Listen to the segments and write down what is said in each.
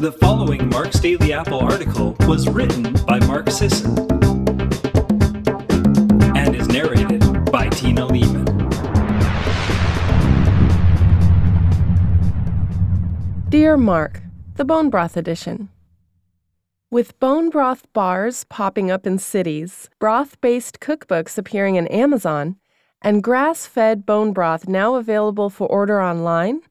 The following Mark's Daily Apple article was written by Mark Sisson and is narrated by Tina Leaman. Dear Mark, the Bone Broth Edition. With bone broth bars popping up in cities, broth based cookbooks appearing in Amazon, and grass fed bone broth now available for order online,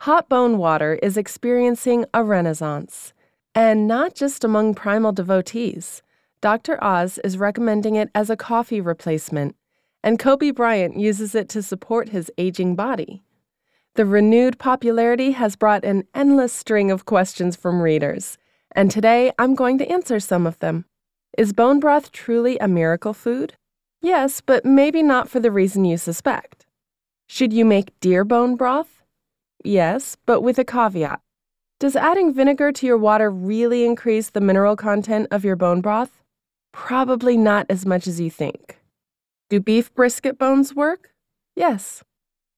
hot bone water is experiencing a renaissance. And not just among primal devotees. Dr. Oz is recommending it as a coffee replacement, and Kobe Bryant uses it to support his aging body. The renewed popularity has brought an endless string of questions from readers, and today I'm going to answer some of them. Is bone broth truly a miracle food? Yes, but maybe not for the reason you suspect. Should you make deer bone broth? Yes, but with a caveat. Does adding vinegar to your water really increase the mineral content of your bone broth? Probably not as much as you think. Do beef brisket bones work? Yes.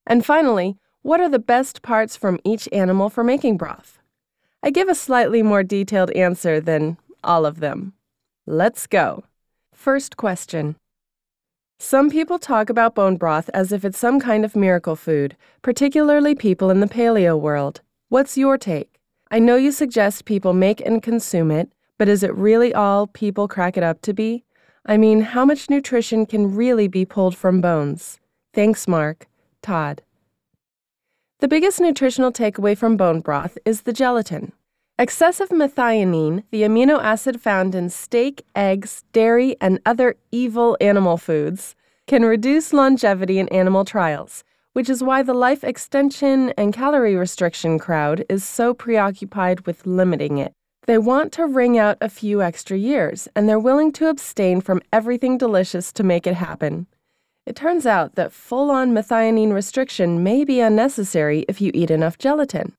And finally, what are the best parts from each animal for making broth? I give a slightly more detailed answer than all of them. Let's go. First question some people talk about bone broth as if it's some kind of miracle food, particularly people in the paleo world. What's your take? I know you suggest people make and consume it, but is it really all people crack it up to be? I mean, how much nutrition can really be pulled from bones? Thanks, Mark. Todd. The biggest nutritional takeaway from bone broth is the gelatin. Excessive methionine, the amino acid found in steak, eggs, dairy, and other evil animal foods, can reduce longevity in animal trials, which is why the life extension and calorie restriction crowd is so preoccupied with limiting it. They want to wring out a few extra years, and they're willing to abstain from everything delicious to make it happen. It turns out that full on methionine restriction may be unnecessary if you eat enough gelatin.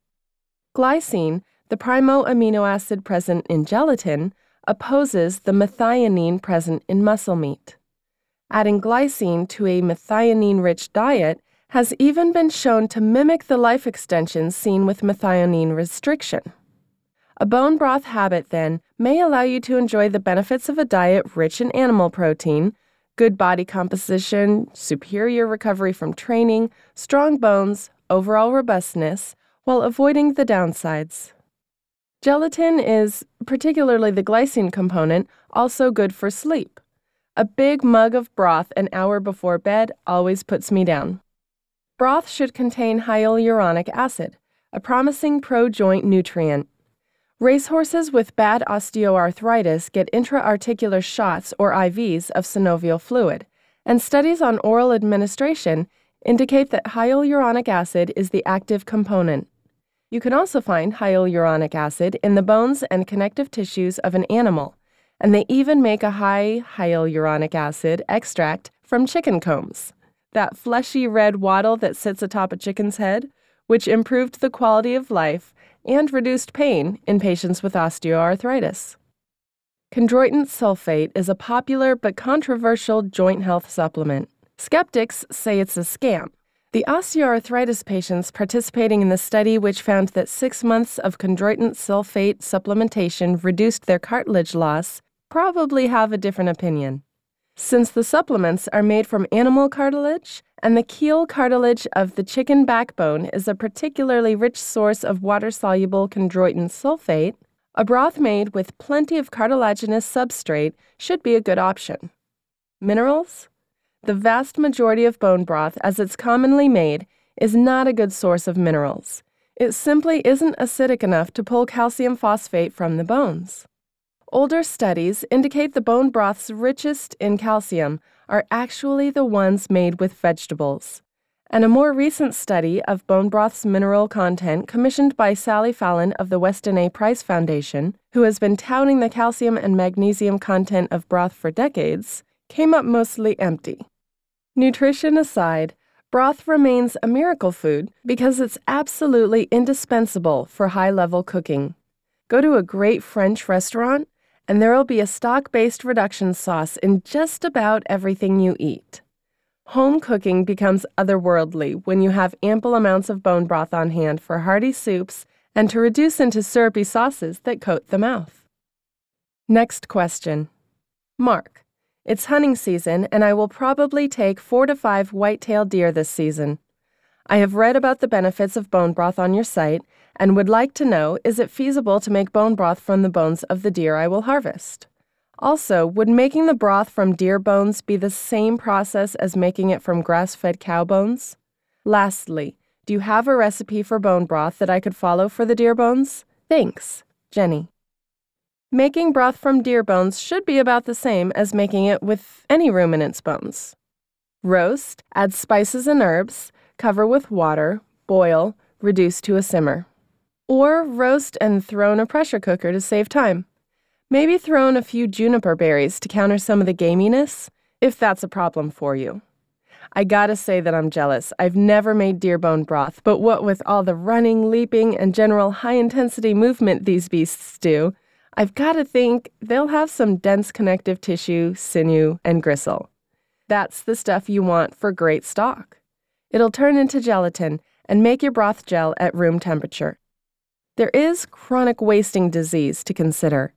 Glycine, the primo amino acid present in gelatin opposes the methionine present in muscle meat. Adding glycine to a methionine rich diet has even been shown to mimic the life extension seen with methionine restriction. A bone broth habit, then, may allow you to enjoy the benefits of a diet rich in animal protein, good body composition, superior recovery from training, strong bones, overall robustness, while avoiding the downsides. Gelatin is, particularly the glycine component, also good for sleep. A big mug of broth an hour before bed always puts me down. Broth should contain hyaluronic acid, a promising pro joint nutrient. Racehorses with bad osteoarthritis get intra-articular shots or IVs of synovial fluid, and studies on oral administration indicate that hyaluronic acid is the active component. You can also find hyaluronic acid in the bones and connective tissues of an animal, and they even make a high hyaluronic acid extract from chicken combs. That fleshy red wattle that sits atop a chicken's head, which improved the quality of life and reduced pain in patients with osteoarthritis. Chondroitin sulfate is a popular but controversial joint health supplement. Skeptics say it's a scam the osteoarthritis patients participating in the study, which found that six months of chondroitin sulfate supplementation reduced their cartilage loss, probably have a different opinion. Since the supplements are made from animal cartilage, and the keel cartilage of the chicken backbone is a particularly rich source of water soluble chondroitin sulfate, a broth made with plenty of cartilaginous substrate should be a good option. Minerals? The vast majority of bone broth, as it's commonly made, is not a good source of minerals. It simply isn't acidic enough to pull calcium phosphate from the bones. Older studies indicate the bone broths richest in calcium are actually the ones made with vegetables. And a more recent study of bone broth's mineral content, commissioned by Sally Fallon of the Weston A. Price Foundation, who has been touting the calcium and magnesium content of broth for decades, came up mostly empty. Nutrition aside, broth remains a miracle food because it's absolutely indispensable for high level cooking. Go to a great French restaurant, and there'll be a stock based reduction sauce in just about everything you eat. Home cooking becomes otherworldly when you have ample amounts of bone broth on hand for hearty soups and to reduce into syrupy sauces that coat the mouth. Next question. Mark, it's hunting season, and I will probably take four to five white-tailed deer this season. I have read about the benefits of bone broth on your site and would like to know is it feasible to make bone broth from the bones of the deer I will harvest? Also, would making the broth from deer bones be the same process as making it from grass fed cow bones? Lastly, do you have a recipe for bone broth that I could follow for the deer bones? Thanks, Jenny. Making broth from deer bones should be about the same as making it with any ruminant's bones. Roast, add spices and herbs, cover with water, boil, reduce to a simmer. Or roast and throw in a pressure cooker to save time. Maybe throw in a few juniper berries to counter some of the gaminess, if that's a problem for you. I gotta say that I'm jealous. I've never made deer bone broth, but what with all the running, leaping, and general high intensity movement these beasts do, I've gotta think they'll have some dense connective tissue, sinew, and gristle. That's the stuff you want for great stock. It'll turn into gelatin and make your broth gel at room temperature. There is chronic wasting disease to consider.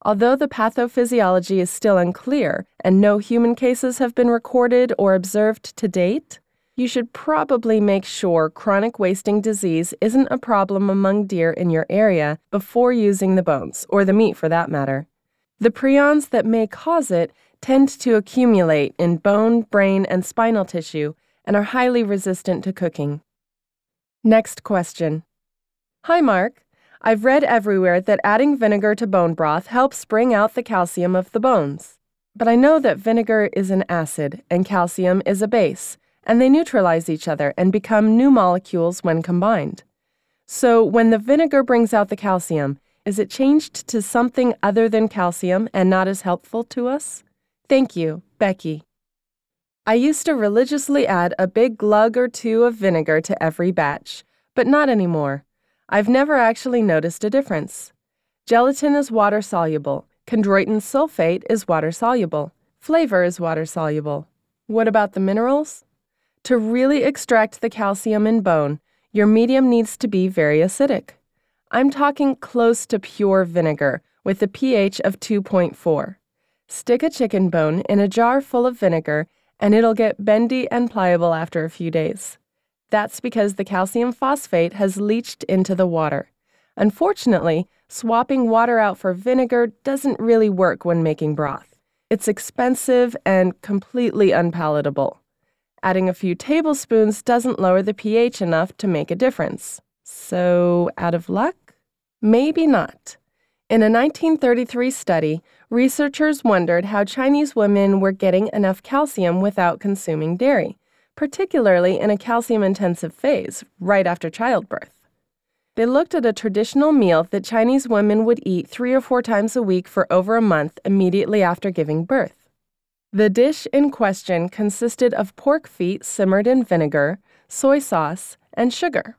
Although the pathophysiology is still unclear and no human cases have been recorded or observed to date, you should probably make sure chronic wasting disease isn't a problem among deer in your area before using the bones, or the meat for that matter. The prions that may cause it tend to accumulate in bone, brain, and spinal tissue and are highly resistant to cooking. Next question. Hi, Mark. I've read everywhere that adding vinegar to bone broth helps bring out the calcium of the bones. But I know that vinegar is an acid and calcium is a base, and they neutralize each other and become new molecules when combined. So, when the vinegar brings out the calcium, is it changed to something other than calcium and not as helpful to us? Thank you, Becky. I used to religiously add a big glug or two of vinegar to every batch, but not anymore. I've never actually noticed a difference. Gelatin is water soluble, chondroitin sulfate is water soluble, flavor is water soluble. What about the minerals? To really extract the calcium in bone, your medium needs to be very acidic. I'm talking close to pure vinegar with a pH of 2.4. Stick a chicken bone in a jar full of vinegar and it'll get bendy and pliable after a few days. That's because the calcium phosphate has leached into the water. Unfortunately, swapping water out for vinegar doesn't really work when making broth. It's expensive and completely unpalatable. Adding a few tablespoons doesn't lower the pH enough to make a difference. So, out of luck? Maybe not. In a 1933 study, researchers wondered how Chinese women were getting enough calcium without consuming dairy, particularly in a calcium intensive phase, right after childbirth. They looked at a traditional meal that Chinese women would eat three or four times a week for over a month immediately after giving birth. The dish in question consisted of pork feet simmered in vinegar, soy sauce, and sugar.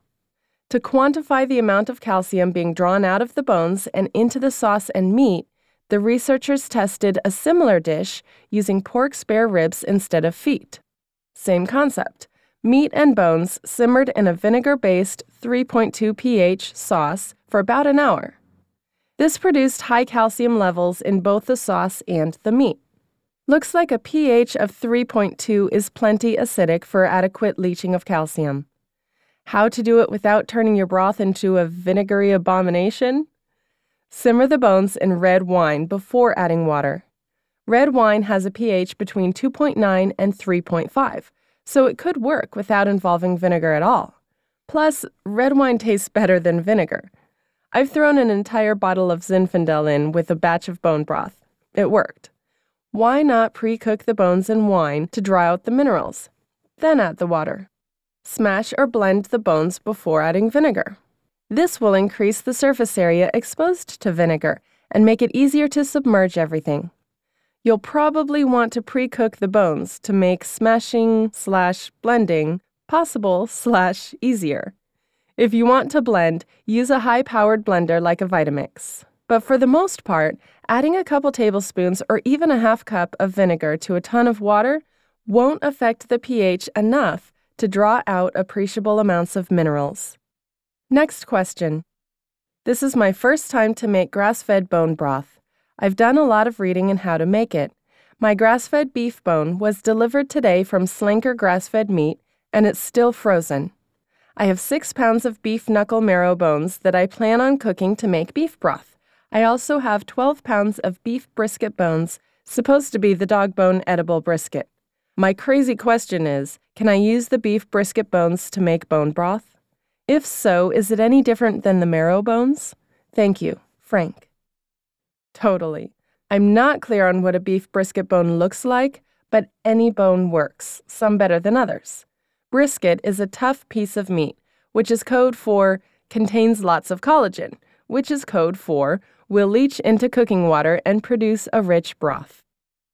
To quantify the amount of calcium being drawn out of the bones and into the sauce and meat, the researchers tested a similar dish using pork spare ribs instead of feet. Same concept meat and bones simmered in a vinegar based 3.2 pH sauce for about an hour. This produced high calcium levels in both the sauce and the meat. Looks like a pH of 3.2 is plenty acidic for adequate leaching of calcium. How to do it without turning your broth into a vinegary abomination? Simmer the bones in red wine before adding water. Red wine has a pH between 2.9 and 3.5, so it could work without involving vinegar at all. Plus, red wine tastes better than vinegar. I've thrown an entire bottle of Zinfandel in with a batch of bone broth. It worked. Why not pre cook the bones in wine to dry out the minerals? Then add the water. Smash or blend the bones before adding vinegar. This will increase the surface area exposed to vinegar and make it easier to submerge everything. You'll probably want to pre-cook the bones to make smashing slash blending possible slash easier. If you want to blend, use a high-powered blender like a Vitamix. But for the most part, adding a couple tablespoons or even a half cup of vinegar to a ton of water won't affect the pH enough to draw out appreciable amounts of minerals. Next question This is my first time to make grass fed bone broth. I've done a lot of reading on how to make it. My grass fed beef bone was delivered today from Slanker Grass Fed Meat, and it's still frozen. I have six pounds of beef knuckle marrow bones that I plan on cooking to make beef broth. I also have 12 pounds of beef brisket bones, supposed to be the dog bone edible brisket. My crazy question is can I use the beef brisket bones to make bone broth? If so, is it any different than the marrow bones? Thank you, Frank. Totally. I'm not clear on what a beef brisket bone looks like, but any bone works, some better than others. Brisket is a tough piece of meat, which is code for contains lots of collagen, which is code for will leach into cooking water and produce a rich broth.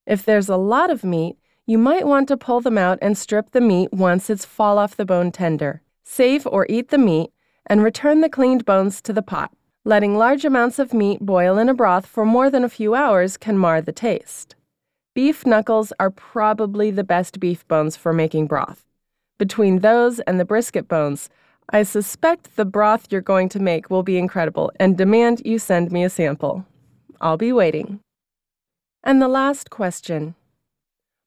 If there's a lot of meat, you might want to pull them out and strip the meat once it's fall off the bone tender. Save or eat the meat and return the cleaned bones to the pot. Letting large amounts of meat boil in a broth for more than a few hours can mar the taste. Beef knuckles are probably the best beef bones for making broth. Between those and the brisket bones, I suspect the broth you're going to make will be incredible and demand you send me a sample. I'll be waiting. And the last question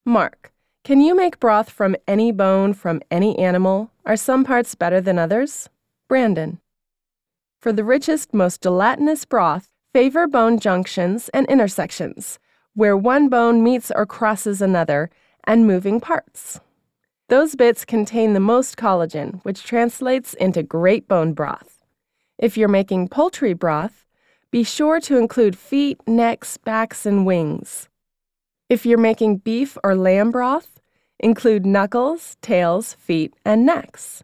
Mark, can you make broth from any bone from any animal? Are some parts better than others? Brandon. For the richest, most gelatinous broth, favor bone junctions and intersections, where one bone meets or crosses another, and moving parts. Those bits contain the most collagen, which translates into great bone broth. If you're making poultry broth, be sure to include feet, necks, backs, and wings. If you're making beef or lamb broth, include knuckles, tails, feet, and necks.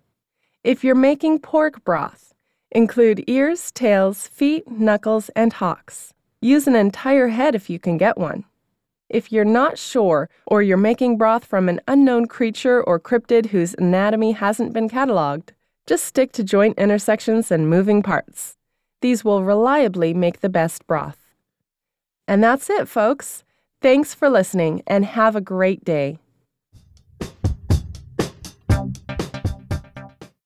If you're making pork broth, Include ears, tails, feet, knuckles, and hocks. Use an entire head if you can get one. If you're not sure, or you're making broth from an unknown creature or cryptid whose anatomy hasn't been cataloged, just stick to joint intersections and moving parts. These will reliably make the best broth. And that's it, folks. Thanks for listening and have a great day.